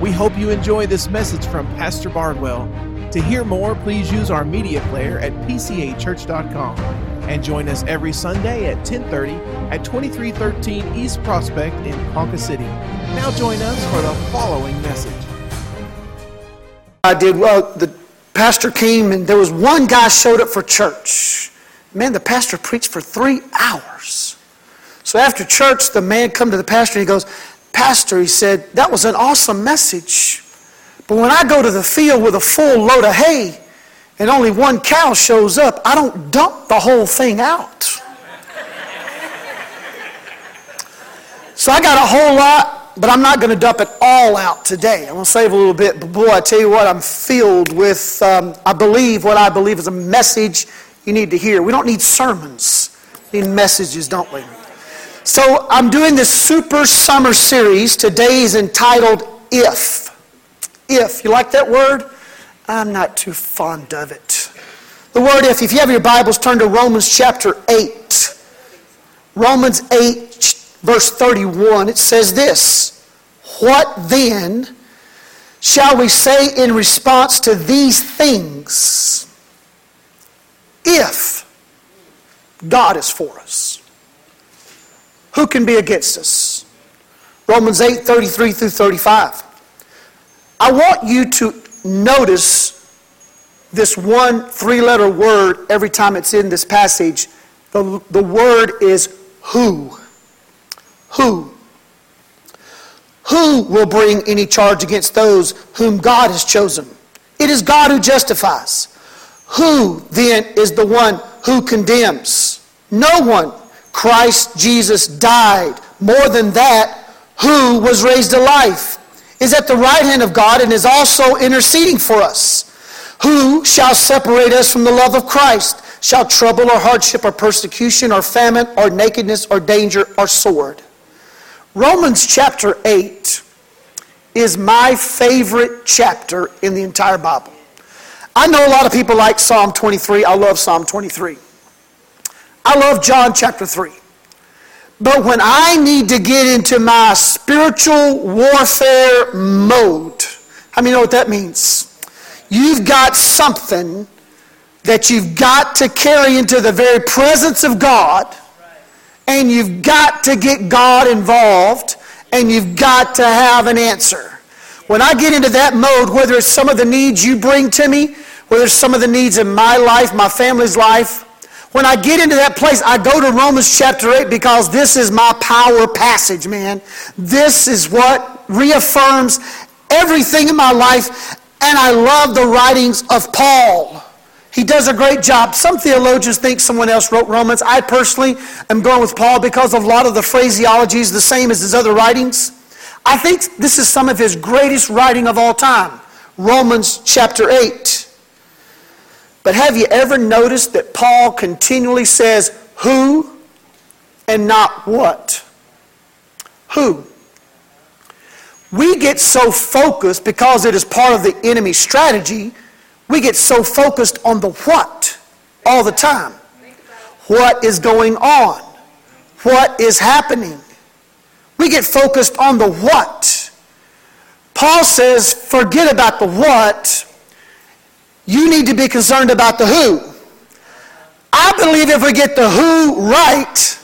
We hope you enjoy this message from Pastor Bardwell. To hear more, please use our media player at pcachurch.com and join us every Sunday at 10:30 at 2313 East Prospect in Ponca City. Now join us for the following message. I did well. The pastor came and there was one guy showed up for church. Man, the pastor preached for three hours. So after church, the man come to the pastor and he goes, Pastor, he said, that was an awesome message. But when I go to the field with a full load of hay and only one cow shows up, I don't dump the whole thing out. So I got a whole lot, but I'm not going to dump it all out today. I'm going to save a little bit. But boy, I tell you what, I'm filled with, um, I believe what I believe is a message you need to hear. We don't need sermons, we need messages, don't we? So I'm doing this super summer series. Today is entitled If. If. You like that word? I'm not too fond of it. The word if. If you have your Bibles, turn to Romans chapter 8. Romans 8, verse 31. It says this What then shall we say in response to these things? If God is for us. Who can be against us? Romans 8 33 through 35. I want you to notice this one three letter word every time it's in this passage. The, the word is who. Who. Who will bring any charge against those whom God has chosen? It is God who justifies. Who then is the one who condemns? No one. Christ Jesus died. More than that, who was raised to life, is at the right hand of God and is also interceding for us. Who shall separate us from the love of Christ? Shall trouble or hardship or persecution or famine or nakedness or danger or sword? Romans chapter 8 is my favorite chapter in the entire Bible. I know a lot of people like Psalm 23. I love Psalm 23. I love John chapter 3. But when I need to get into my spiritual warfare mode, how many know what that means? You've got something that you've got to carry into the very presence of God, and you've got to get God involved, and you've got to have an answer. When I get into that mode, whether it's some of the needs you bring to me, whether it's some of the needs in my life, my family's life, when I get into that place, I go to Romans chapter 8 because this is my power passage, man. This is what reaffirms everything in my life, and I love the writings of Paul. He does a great job. Some theologians think someone else wrote Romans. I personally am going with Paul because a lot of the phraseology is the same as his other writings. I think this is some of his greatest writing of all time. Romans chapter 8. But have you ever noticed that Paul continually says who and not what? Who? We get so focused because it is part of the enemy's strategy, we get so focused on the what all the time. What is going on? What is happening? We get focused on the what. Paul says, forget about the what you need to be concerned about the who. I believe if we get the who right,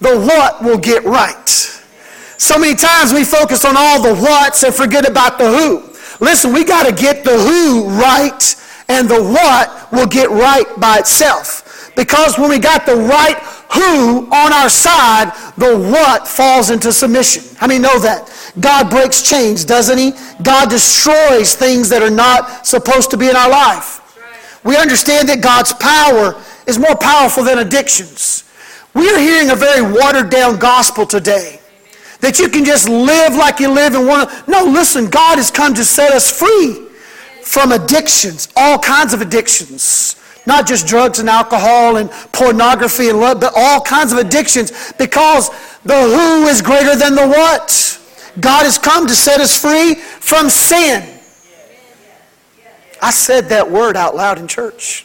the what will get right. So many times we focus on all the whats and forget about the who. Listen, we got to get the who right, and the what will get right by itself. Because when we got the right who on our side, the what falls into submission. How many know that? God breaks chains, doesn't He? God destroys things that are not supposed to be in our life. We understand that God's power is more powerful than addictions. We are hearing a very watered down gospel today. That you can just live like you live and want to. No, listen, God has come to set us free from addictions, all kinds of addictions. Not just drugs and alcohol and pornography and love, but all kinds of addictions because the who is greater than the what. God has come to set us free from sin. I said that word out loud in church.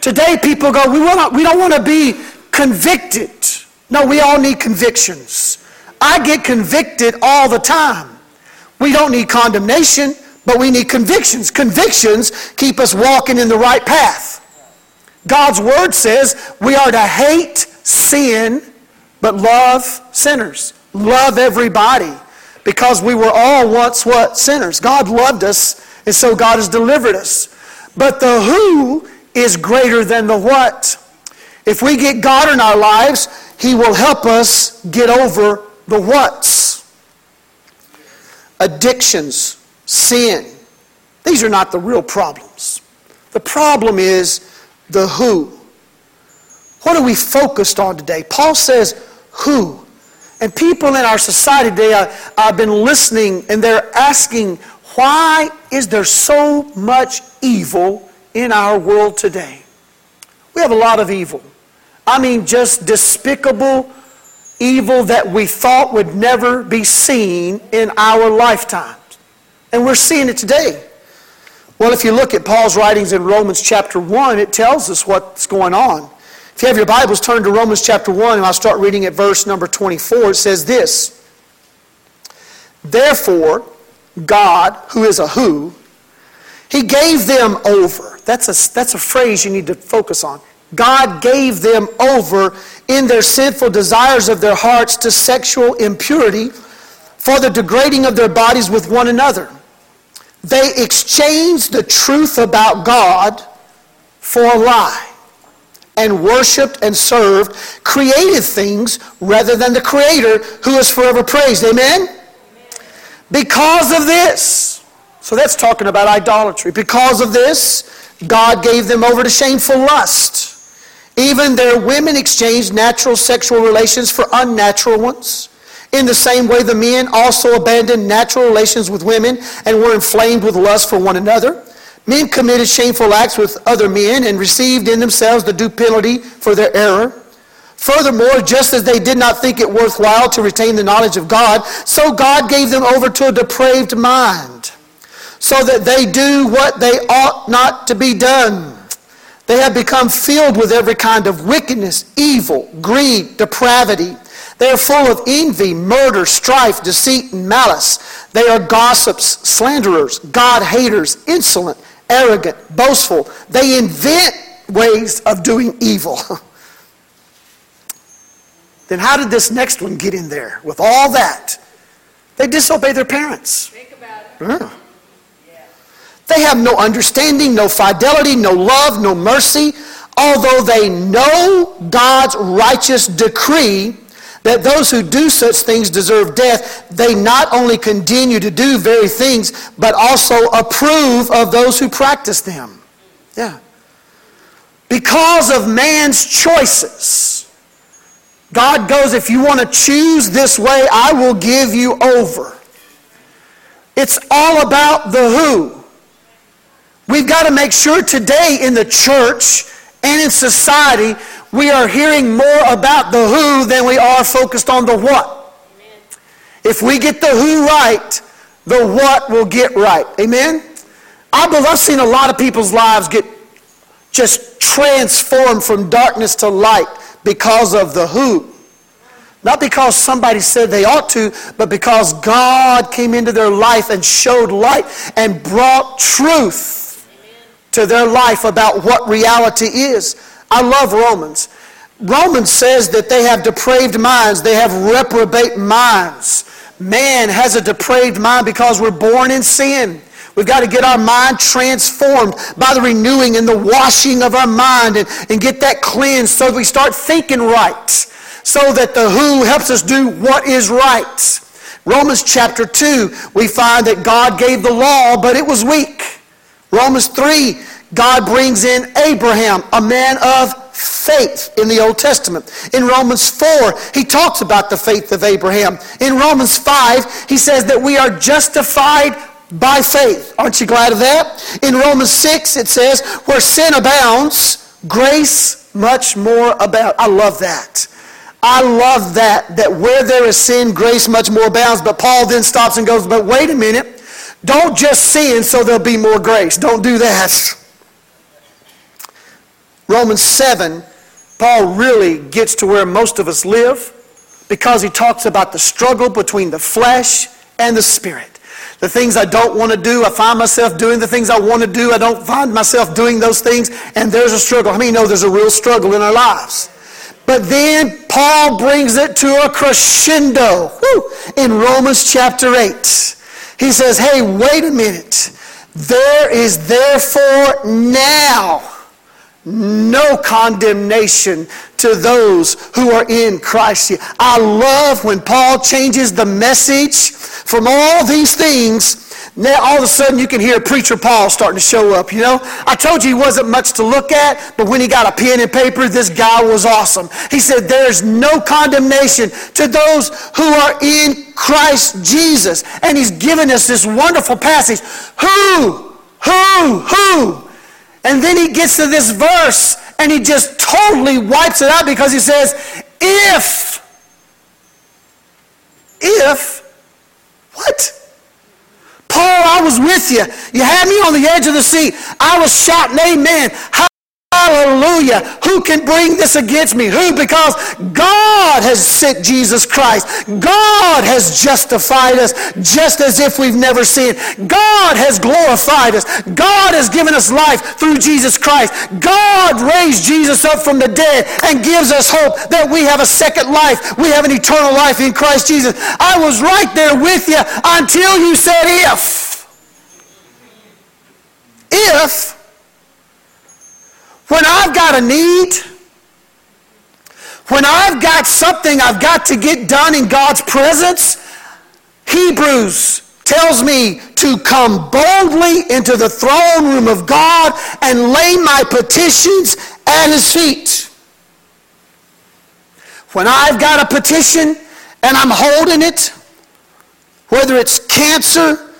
Today, people go, we, wanna, we don't want to be convicted. No, we all need convictions. I get convicted all the time. We don't need condemnation, but we need convictions. Convictions keep us walking in the right path. God's word says we are to hate sin, but love sinners. Love everybody. Because we were all once what? Sinners. God loved us, and so God has delivered us. But the who is greater than the what. If we get God in our lives, He will help us get over the what's. Addictions, sin. These are not the real problems. The problem is the who. What are we focused on today? Paul says, who? And people in our society today, I, I've been listening and they're asking, why is there so much evil in our world today? We have a lot of evil. I mean, just despicable evil that we thought would never be seen in our lifetimes. And we're seeing it today. Well, if you look at Paul's writings in Romans chapter 1, it tells us what's going on. If you have your Bibles, turn to Romans chapter 1, and I'll start reading at verse number 24. It says this Therefore, God, who is a who, he gave them over. That's a, that's a phrase you need to focus on. God gave them over in their sinful desires of their hearts to sexual impurity for the degrading of their bodies with one another. They exchanged the truth about God for a lie and worshiped and served created things rather than the Creator who is forever praised. Amen? Because of this, so that's talking about idolatry. Because of this, God gave them over to shameful lust. Even their women exchanged natural sexual relations for unnatural ones. In the same way, the men also abandoned natural relations with women and were inflamed with lust for one another. Men committed shameful acts with other men and received in themselves the due penalty for their error. Furthermore, just as they did not think it worthwhile to retain the knowledge of God, so God gave them over to a depraved mind, so that they do what they ought not to be done. They have become filled with every kind of wickedness, evil, greed, depravity. They are full of envy, murder, strife, deceit, and malice. They are gossips, slanderers, God haters, insolent, arrogant, boastful. They invent ways of doing evil. then how did this next one get in there with all that? They disobey their parents. Think about it. Yeah. They have no understanding, no fidelity, no love, no mercy. Although they know God's righteous decree that those who do such things deserve death, they not only continue to do very things, but also approve of those who practice them. Yeah. Because of man's choices, God goes, if you want to choose this way, I will give you over. It's all about the who. We've got to make sure today in the church and in society we are hearing more about the who than we are focused on the what. Amen. If we get the who right, the what will get right. Amen? I believe I've seen a lot of people's lives get just transformed from darkness to light because of the who. Not because somebody said they ought to, but because God came into their life and showed light and brought truth to their life about what reality is. I love Romans. Romans says that they have depraved minds, they have reprobate minds. Man has a depraved mind because we're born in sin. We've got to get our mind transformed by the renewing and the washing of our mind and, and get that cleansed so that we start thinking right. So that the who helps us do what is right. Romans chapter 2, we find that God gave the law, but it was weak. Romans 3, God brings in Abraham, a man of faith in the Old Testament. In Romans 4, he talks about the faith of Abraham. In Romans 5, he says that we are justified by faith. Aren't you glad of that? In Romans 6, it says, where sin abounds, grace much more abounds. I love that. I love that, that where there is sin, grace much more abounds. But Paul then stops and goes, but wait a minute. Don't just sin so there'll be more grace. Don't do that. Romans 7, Paul really gets to where most of us live because he talks about the struggle between the flesh and the spirit. The things I don't want to do, I find myself doing the things I want to do. I don't find myself doing those things, and there's a struggle. How many know there's a real struggle in our lives? But then Paul brings it to a crescendo in Romans chapter 8. He says, hey, wait a minute. There is therefore now no condemnation to those who are in Christ. I love when Paul changes the message from all these things now all of a sudden you can hear preacher Paul starting to show up, you know? I told you he wasn't much to look at, but when he got a pen and paper, this guy was awesome. He said, There's no condemnation to those who are in Christ Jesus. And he's given us this wonderful passage. Who? Who? Who? And then he gets to this verse and he just totally wipes it out because he says, If, if, what? Paul, I was with you. You had me on the edge of the seat. I was shouting, Amen. Hallelujah. Who can bring this against me? Who? Because God has sent Jesus Christ. God has justified us just as if we've never sinned. God has glorified us. God has given us life through Jesus Christ. God raised Jesus up from the dead and gives us hope that we have a second life. We have an eternal life in Christ Jesus. I was right there with you until you said if. If I've got a need, when I've got something I've got to get done in God's presence, Hebrews tells me to come boldly into the throne room of God and lay my petitions at his feet. When I've got a petition and I'm holding it, whether it's cancer,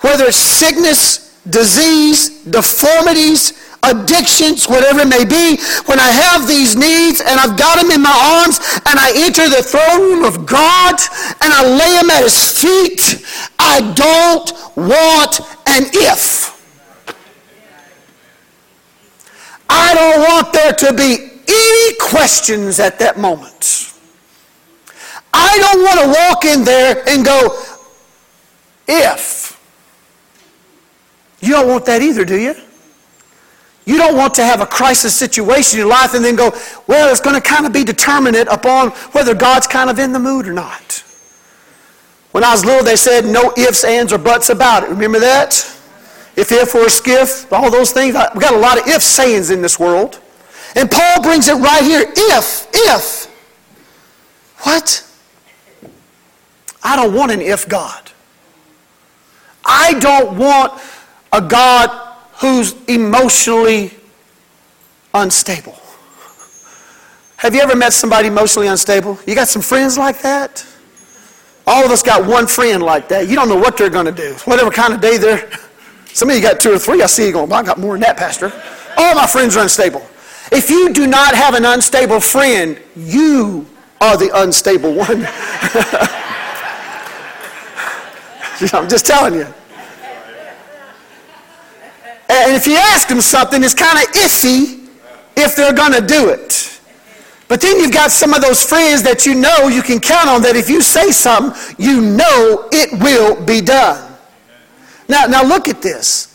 whether it's sickness, disease, deformities, addictions, whatever it may be, when I have these needs and I've got them in my arms and I enter the throne room of God and I lay them at his feet, I don't want an if. I don't want there to be any questions at that moment. I don't want to walk in there and go, if. You don't want that either, do you? You don't want to have a crisis situation in your life and then go, well, it's going to kind of be determinate upon whether God's kind of in the mood or not. When I was little, they said no ifs, ands, or buts about it. Remember that? If, if, or skiff, all those things. We've got a lot of if sayings in this world. And Paul brings it right here. If, if. What? I don't want an if God. I don't want a God who's emotionally unstable. Have you ever met somebody emotionally unstable? You got some friends like that? All of us got one friend like that. You don't know what they're going to do. Whatever kind of day they're. Some of you got two or three. I see you going, well, I got more than that, Pastor. All my friends are unstable. If you do not have an unstable friend, you are the unstable one. I'm just telling you. And if you ask them something, it's kind of iffy if they're going to do it. But then you've got some of those friends that you know you can count on that if you say something, you know it will be done. Now, now look at this.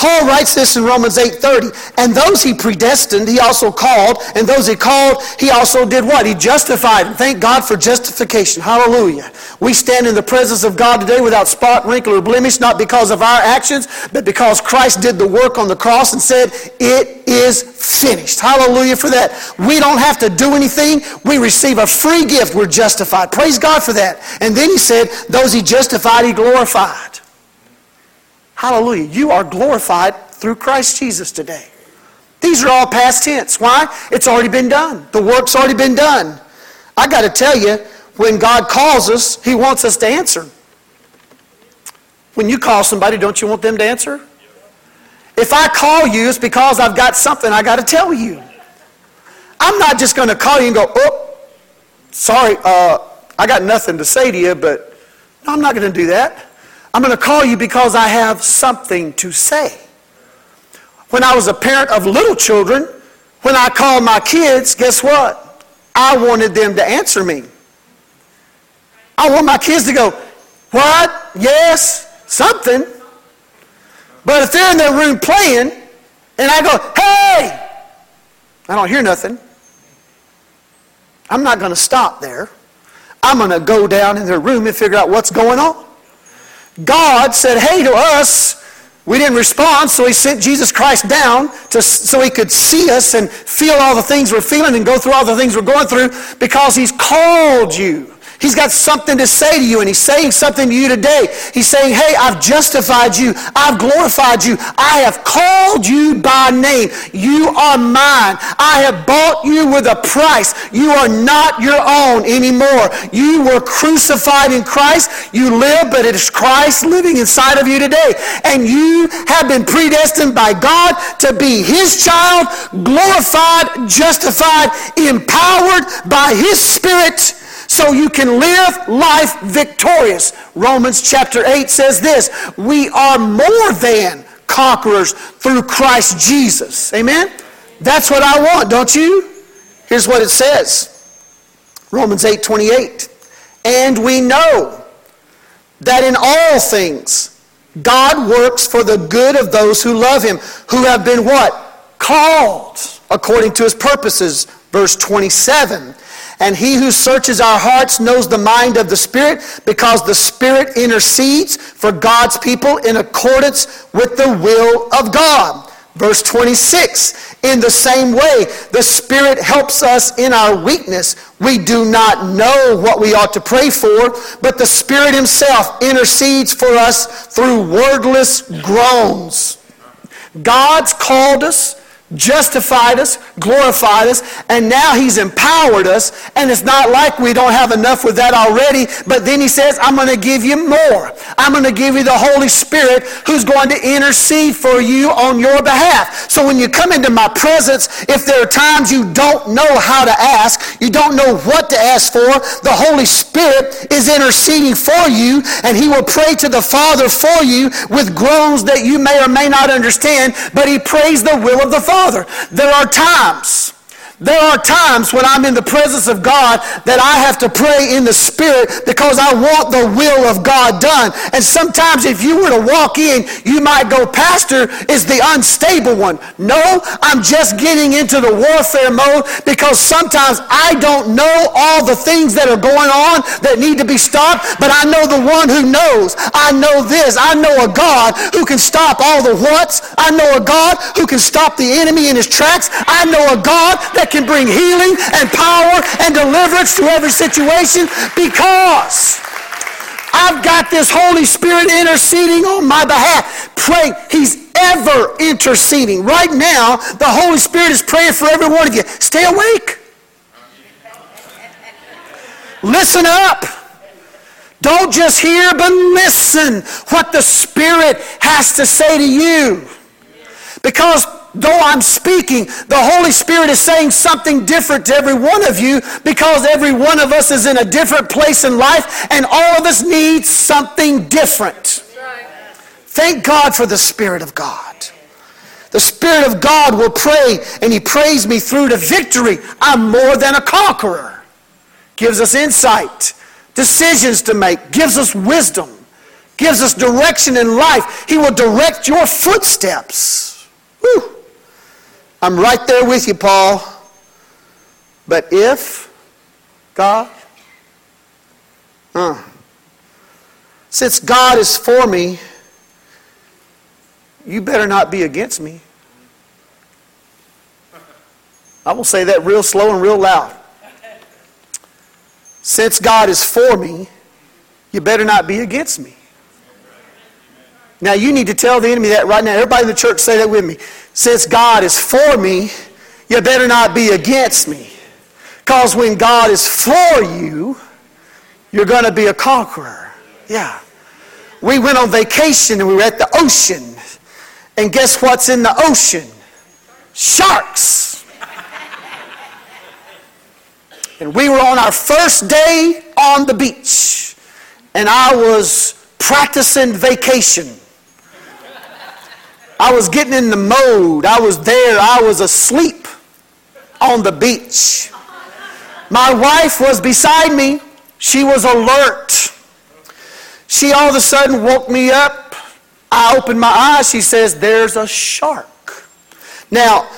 Paul writes this in Romans 8:30. And those he predestined, he also called, and those he called, he also did what? He justified. Thank God for justification. Hallelujah. We stand in the presence of God today without spot, wrinkle, or blemish, not because of our actions, but because Christ did the work on the cross and said, It is finished. Hallelujah for that. We don't have to do anything. We receive a free gift. We're justified. Praise God for that. And then he said, Those he justified, he glorified. Hallelujah. You are glorified through Christ Jesus today. These are all past tense. Why? It's already been done. The work's already been done. I got to tell you, when God calls us, He wants us to answer. When you call somebody, don't you want them to answer? If I call you, it's because I've got something I got to tell you. I'm not just going to call you and go, oh, sorry, uh, I got nothing to say to you, but no, I'm not going to do that. I'm going to call you because I have something to say. When I was a parent of little children, when I called my kids, guess what? I wanted them to answer me. I want my kids to go, What? Yes? something. But if they're in their room playing, and I go, hey, I don't hear nothing. I'm not going to stop there. I'm going to go down in their room and figure out what's going on. God said, hey to us. We didn't respond, so he sent Jesus Christ down to, so he could see us and feel all the things we're feeling and go through all the things we're going through because he's called you. He's got something to say to you, and He's saying something to you today. He's saying, Hey, I've justified you. I've glorified you. I have called you by name. You are mine. I have bought you with a price. You are not your own anymore. You were crucified in Christ. You live, but it is Christ living inside of you today. And you have been predestined by God to be His child, glorified, justified, empowered by His Spirit so you can live life victorious. Romans chapter 8 says this We are more than conquerors through Christ Jesus. Amen? That's what I want, don't you? Here's what it says Romans 8 28. And we know that in all things God works for the good of those who love him, who have been what? Called according to his purposes. Verse 27. And he who searches our hearts knows the mind of the Spirit because the Spirit intercedes for God's people in accordance with the will of God. Verse 26 In the same way, the Spirit helps us in our weakness. We do not know what we ought to pray for, but the Spirit Himself intercedes for us through wordless groans. God's called us justified us, glorified us, and now he's empowered us. And it's not like we don't have enough with that already, but then he says, I'm going to give you more. I'm going to give you the Holy Spirit who's going to intercede for you on your behalf. So when you come into my presence, if there are times you don't know how to ask, you don't know what to ask for, the Holy Spirit is interceding for you, and he will pray to the Father for you with groans that you may or may not understand, but he prays the will of the Father. Father. There are times there are times when I'm in the presence of God that I have to pray in the Spirit because I want the will of God done. And sometimes if you were to walk in, you might go, Pastor is the unstable one. No, I'm just getting into the warfare mode because sometimes I don't know all the things that are going on that need to be stopped, but I know the one who knows. I know this. I know a God who can stop all the whats. I know a God who can stop the enemy in his tracks. I know a God that can bring healing and power and deliverance to every situation because I've got this Holy Spirit interceding on my behalf. Pray. He's ever interceding. Right now, the Holy Spirit is praying for every one of you. Stay awake. Listen up. Don't just hear, but listen what the Spirit has to say to you. Because though I'm speaking, the Holy Spirit is saying something different to every one of you because every one of us is in a different place in life and all of us need something different. Thank God for the Spirit of God. The Spirit of God will pray and He prays me through to victory. I'm more than a conqueror. Gives us insight, decisions to make, gives us wisdom, gives us direction in life. He will direct your footsteps. Whew. I'm right there with you, Paul. But if God, uh, since God is for me, you better not be against me. I will say that real slow and real loud. Since God is for me, you better not be against me. Now you need to tell the enemy that right now. Everybody in the church say that with me. Since God is for me, you better not be against me. Because when God is for you, you're going to be a conqueror. Yeah. We went on vacation and we were at the ocean. And guess what's in the ocean? Sharks. and we were on our first day on the beach. And I was practicing vacation. I was getting in the mode. I was there. I was asleep on the beach. My wife was beside me. She was alert. She all of a sudden woke me up I opened my eyes, she says, there's a shark. Now,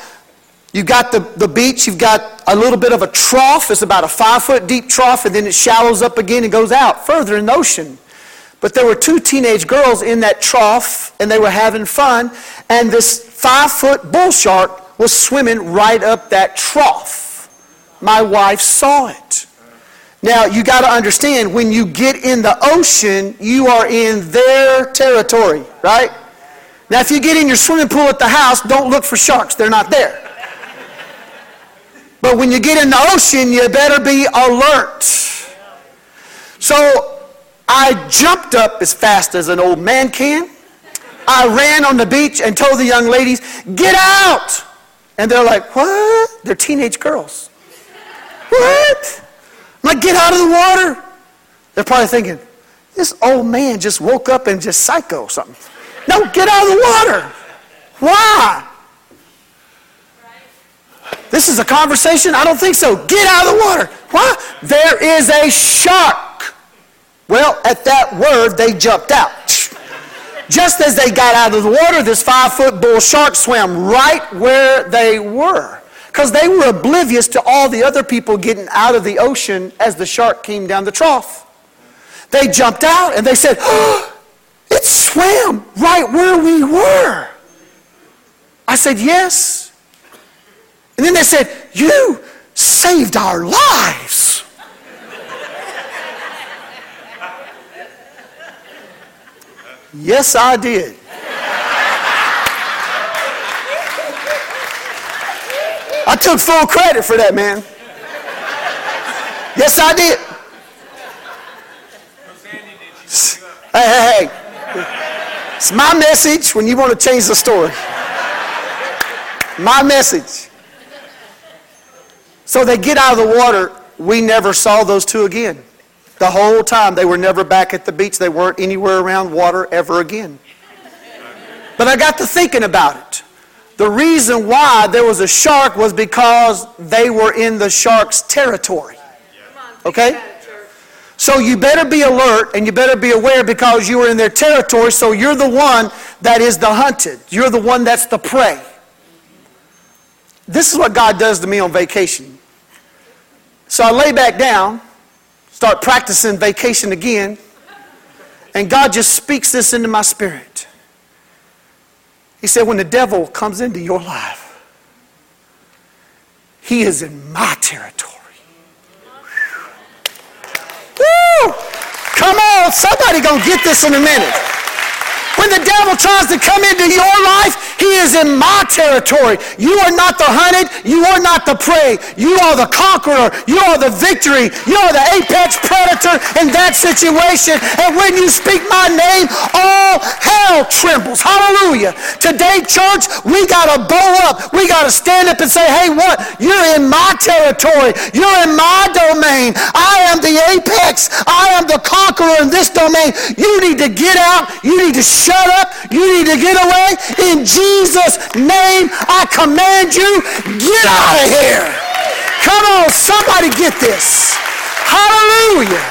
you've got the, the beach, you've got a little bit of a trough. It's about a five foot deep trough, and then it shallows up again and goes out further in the ocean. But there were two teenage girls in that trough, and they were having fun, and this five foot bull shark was swimming right up that trough. My wife saw it. Now, you got to understand, when you get in the ocean, you are in their territory, right? Now, if you get in your swimming pool at the house, don't look for sharks. They're not there. But when you get in the ocean, you better be alert. So I jumped up as fast as an old man can. I ran on the beach and told the young ladies, Get out! And they're like, What? They're teenage girls. What? I'm like, get out of the water. They're probably thinking, this old man just woke up and just psycho something. No, get out of the water. Why? This is a conversation? I don't think so. Get out of the water. Why? There is a shark. Well, at that word, they jumped out. Just as they got out of the water, this five foot bull shark swam right where they were because they were oblivious to all the other people getting out of the ocean as the shark came down the trough. They jumped out and they said, oh, It swam right where we were. I said, Yes. And then they said, You saved our lives. Yes, I did. I took full credit for that, man. Yes, I did. Hey, hey, hey. It's my message when you want to change the story. My message. So they get out of the water. We never saw those two again. The whole time they were never back at the beach. They weren't anywhere around water ever again. But I got to thinking about it. The reason why there was a shark was because they were in the shark's territory. Okay? So you better be alert and you better be aware because you are in their territory, so you're the one that is the hunted. You're the one that's the prey. This is what God does to me on vacation. So I lay back down, start practicing vacation again, and God just speaks this into my spirit. He said, when the devil comes into your life, he is in my territory. Woo! Come on, somebody gonna get this in a minute. When the devil tries to come into your life, he is in my territory. You are not the hunted. You are not the prey. You are the conqueror. You are the victory. You are the apex predator in that situation. And when you speak my name, all hell trembles. Hallelujah. Today, church, we got to bow up. We got to stand up and say, hey, what? You're in my territory. You're in my domain. I am the apex. I am the conqueror in this domain. You need to get out. You need to shut up. You need to get away. In Jesus' name, I command you, get out of here. Come on, somebody get this. Hallelujah.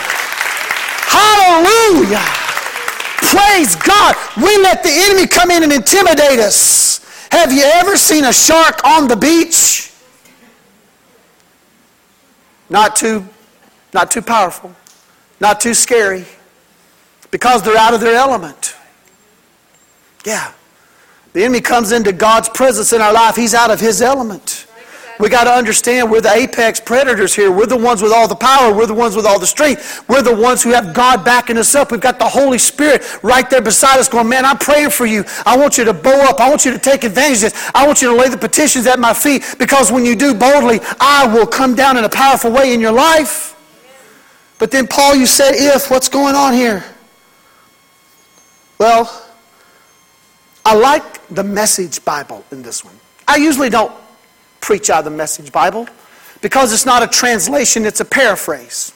Hallelujah. Praise God. We let the enemy come in and intimidate us. Have you ever seen a shark on the beach? Not too, not too powerful, not too scary, because they're out of their element. Yeah. The enemy comes into God's presence in our life, he's out of his element. We got to understand we're the apex predators here. We're the ones with all the power. We're the ones with all the strength. We're the ones who have God backing us up. We've got the Holy Spirit right there beside us going, Man, I'm praying for you. I want you to bow up. I want you to take advantage of this. I want you to lay the petitions at my feet because when you do boldly, I will come down in a powerful way in your life. But then, Paul, you said, If, what's going on here? Well, I like the Message Bible in this one. I usually don't preach out of the Message Bible because it's not a translation, it's a paraphrase.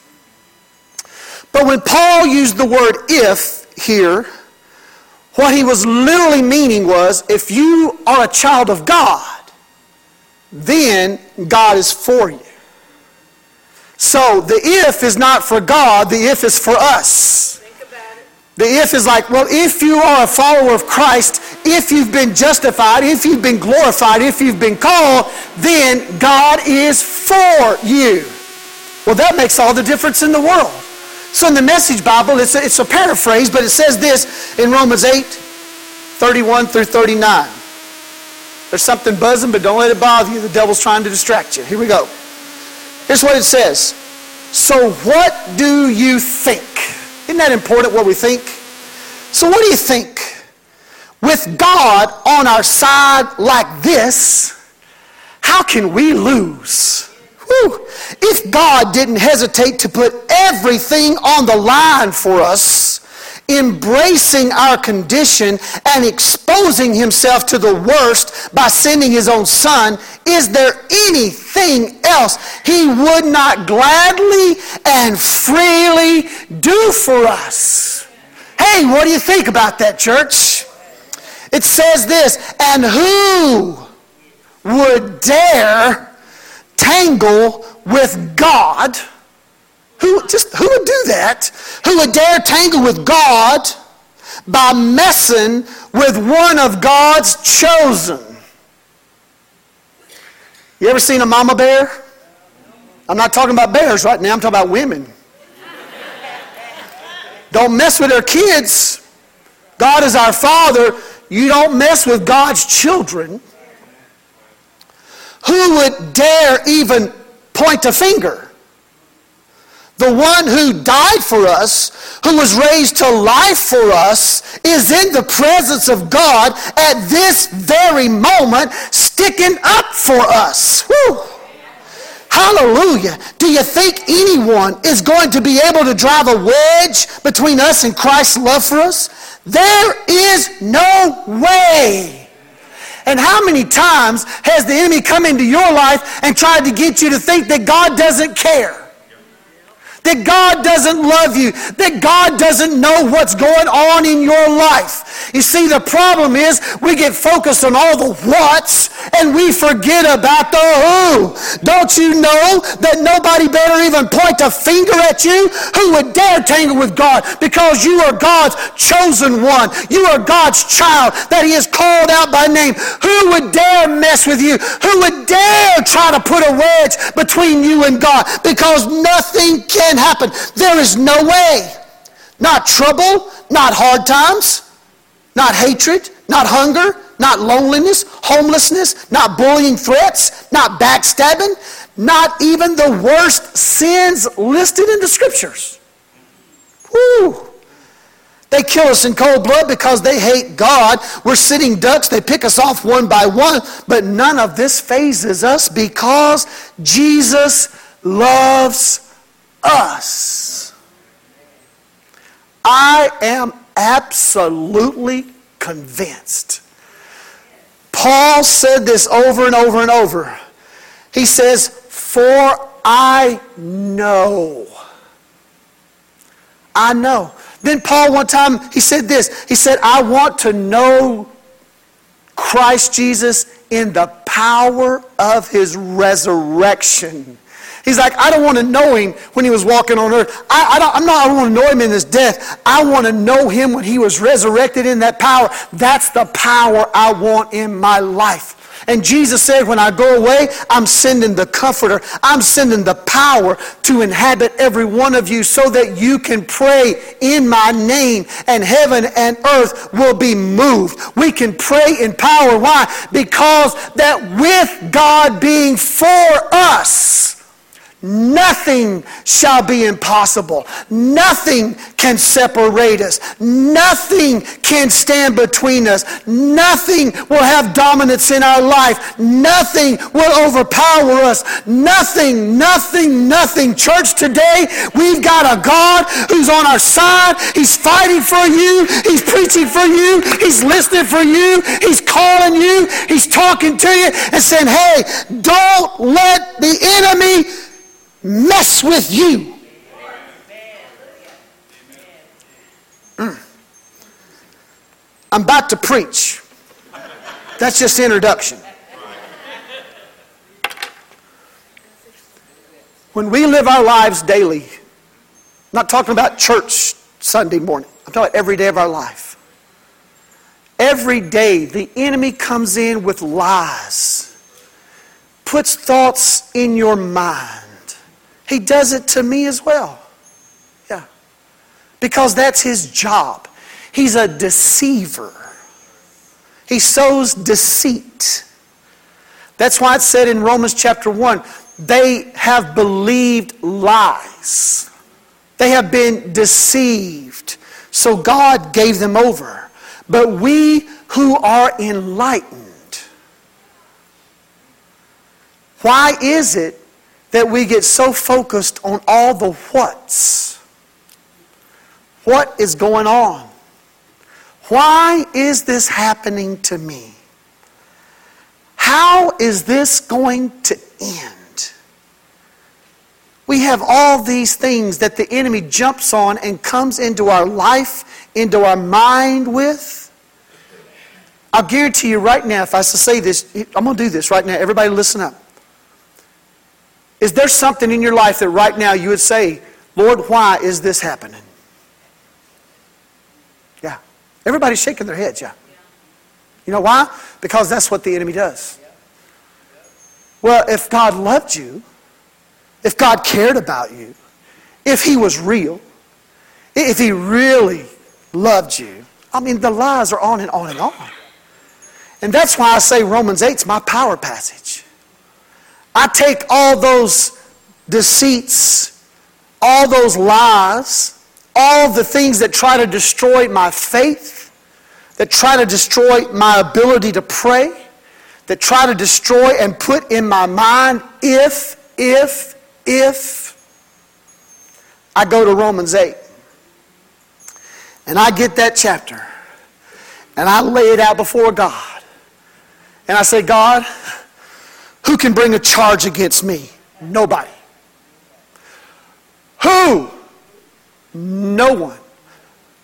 But when Paul used the word if here, what he was literally meaning was if you are a child of God, then God is for you. So the if is not for God, the if is for us. The if is like, well, if you are a follower of Christ, if you've been justified, if you've been glorified, if you've been called, then God is for you. Well, that makes all the difference in the world. So in the Message Bible, it's a, it's a paraphrase, but it says this in Romans 8, 31 through 39. There's something buzzing, but don't let it bother you. The devil's trying to distract you. Here we go. Here's what it says. So what do you think? Isn't that important what we think? So what do you think? With God on our side like this, how can we lose? Whew. If God didn't hesitate to put everything on the line for us, embracing our condition and exposing himself to the worst by sending his own son, is there anything else he would not gladly and freely do for us? Hey, what do you think about that, church? It says this, and who would dare tangle with God? Who just who would do that? Who would dare tangle with God by messing with one of God's chosen? You ever seen a mama bear? I'm not talking about bears right now, I'm talking about women. Don't mess with their kids. God is our Father. You don't mess with God's children. Who would dare even point a finger? The one who died for us, who was raised to life for us, is in the presence of God at this very moment, sticking up for us. Hallelujah. Do you think anyone is going to be able to drive a wedge between us and Christ's love for us? There is no way. And how many times has the enemy come into your life and tried to get you to think that God doesn't care? That God doesn't love you, that God doesn't know what's going on in your life. You see, the problem is we get focused on all the what's and we forget about the who. Don't you know that nobody better even point a finger at you? Who would dare tangle with God? Because you are God's chosen one. You are God's child that He has called out by name. Who would dare mess with you? Who would dare try to put a wedge between you and God? Because nothing can can happen. There is no way. Not trouble, not hard times, not hatred, not hunger, not loneliness, homelessness, not bullying threats, not backstabbing, not even the worst sins listed in the scriptures. Woo! They kill us in cold blood because they hate God. We're sitting ducks. They pick us off one by one. But none of this fazes us because Jesus loves us. I am absolutely convinced. Paul said this over and over and over. He says, For I know. I know. Then Paul, one time, he said this. He said, I want to know Christ Jesus in the power of his resurrection He's like, I don't want to know him when he was walking on earth. I, I, don't, I'm not, I don't want to know him in his death. I want to know him when he was resurrected in that power. That's the power I want in my life. And Jesus said, When I go away, I'm sending the comforter. I'm sending the power to inhabit every one of you so that you can pray in my name and heaven and earth will be moved. We can pray in power. Why? Because that with God being for us, Nothing shall be impossible. Nothing can separate us. Nothing can stand between us. Nothing will have dominance in our life. Nothing will overpower us. Nothing, nothing, nothing. Church, today we've got a God who's on our side. He's fighting for you. He's preaching for you. He's listening for you. He's calling you. He's talking to you and saying, hey, don't let the enemy mess with you. Mm. I'm about to preach. That's just introduction. When we live our lives daily, I'm not talking about church Sunday morning, I'm talking about every day of our life. Every day, the enemy comes in with lies, puts thoughts in your mind. He does it to me as well. Yeah. Because that's his job. He's a deceiver, he sows deceit. That's why it said in Romans chapter 1 they have believed lies, they have been deceived. So God gave them over. But we who are enlightened, why is it that we get so focused on all the what's? What is going on? Why is this happening to me? How is this going to end? We have all these things that the enemy jumps on and comes into our life, into our mind with. I'll guarantee you right now, if I say this, I'm going to do this right now. Everybody listen up. Is there something in your life that right now you would say, Lord, why is this happening? Yeah. Everybody's shaking their heads, yeah. You know why? Because that's what the enemy does. Well, if God loved you, if God cared about you, if He was real, if He really loved you, I mean, the lies are on and on and on. And that's why I say Romans 8 is my power passage. I take all those deceits, all those lies, all the things that try to destroy my faith, that try to destroy my ability to pray, that try to destroy and put in my mind if, if, if. I go to Romans 8 and I get that chapter and I lay it out before God. And I say, God, who can bring a charge against me? Nobody. Who? No one.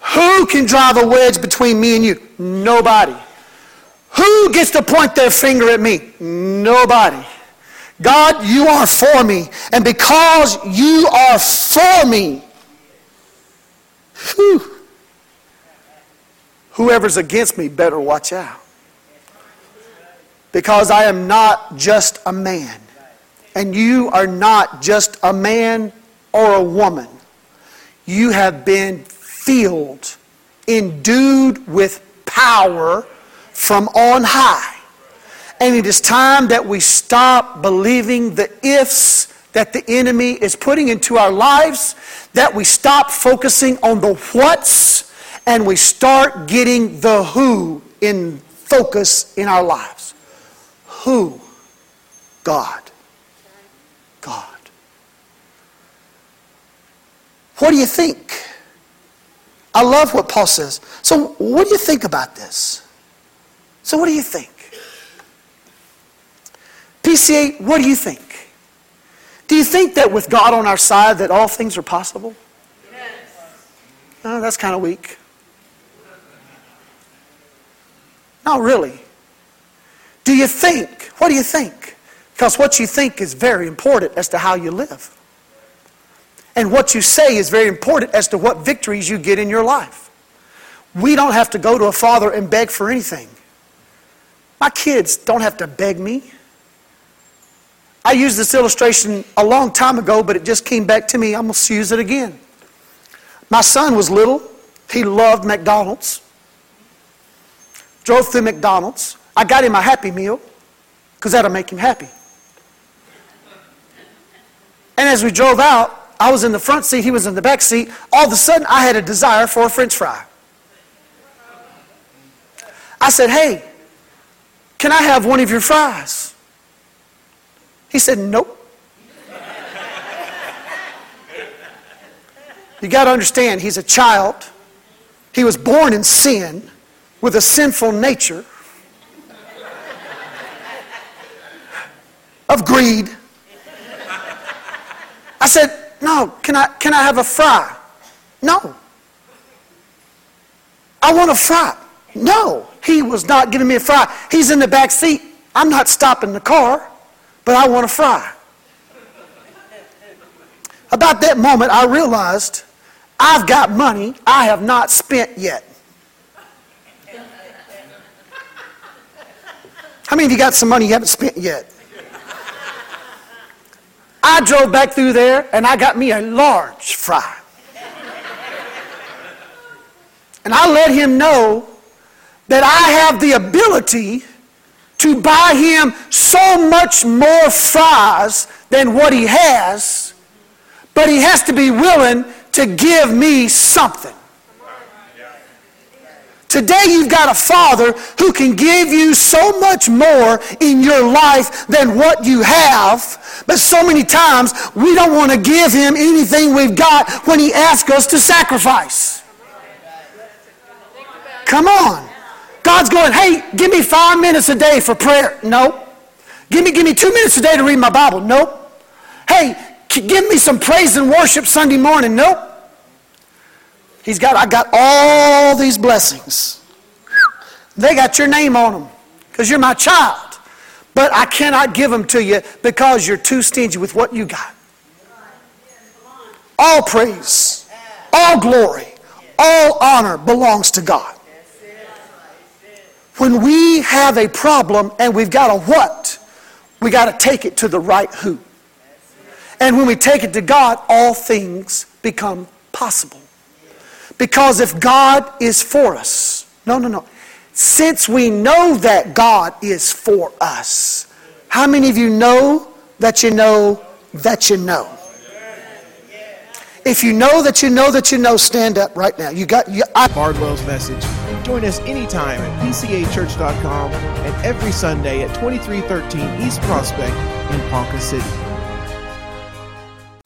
Who can drive a wedge between me and you? Nobody. Who gets to point their finger at me? Nobody. God, you are for me. And because you are for me, whew, whoever's against me better watch out because I am not just a man. And you are not just a man or a woman. You have been filled, endued with power from on high. And it is time that we stop believing the ifs that the enemy is putting into our lives, that we stop focusing on the what's, and we start getting the who in focus in our lives. Who? God. God. What do you think? I love what Paul says. So, what do you think about this? So, what do you think? PCA, what do you think? Do you think that with God on our side that all things are possible? Yes. That's kind of weak. Not really. Do you think? What do you think? Because what you think is very important as to how you live. And what you say is very important as to what victories you get in your life. We don't have to go to a father and beg for anything. My kids don't have to beg me. I used this illustration a long time ago, but it just came back to me. I'm going to use it again. My son was little. He loved McDonald's. Drove through McDonald's. I got him a Happy Meal because that'll make him happy. And as we drove out, I was in the front seat, he was in the back seat. All of a sudden, I had a desire for a french fry. I said, Hey, can I have one of your fries? He said, Nope. you got to understand, he's a child. He was born in sin with a sinful nature. Of greed. I said, No, can I, can I have a fry? No. I want a fry. No, he was not giving me a fry. He's in the back seat. I'm not stopping the car, but I want a fry. About that moment, I realized I've got money I have not spent yet. How many of you got some money you haven't spent yet? I drove back through there and I got me a large fry. And I let him know that I have the ability to buy him so much more fries than what he has, but he has to be willing to give me something. Today, you've got a father who can give you so much more in your life than what you have. But so many times, we don't want to give him anything we've got when he asks us to sacrifice. Come on. God's going, hey, give me five minutes a day for prayer. No. Give me, give me two minutes a day to read my Bible. Nope. Hey, give me some praise and worship Sunday morning. Nope. He's got, I got all these blessings. They got your name on them because you're my child. But I cannot give them to you because you're too stingy with what you got. All praise, all glory, all honor belongs to God. When we have a problem and we've got a what, we got to take it to the right who. And when we take it to God, all things become possible. Because if God is for us, no, no, no. Since we know that God is for us, how many of you know that you know that you know? If you know that you know that you know, stand up right now. You got you, I- Bardwell's message. Join us anytime at pcachurch.com and every Sunday at 2313 East Prospect in Ponca City.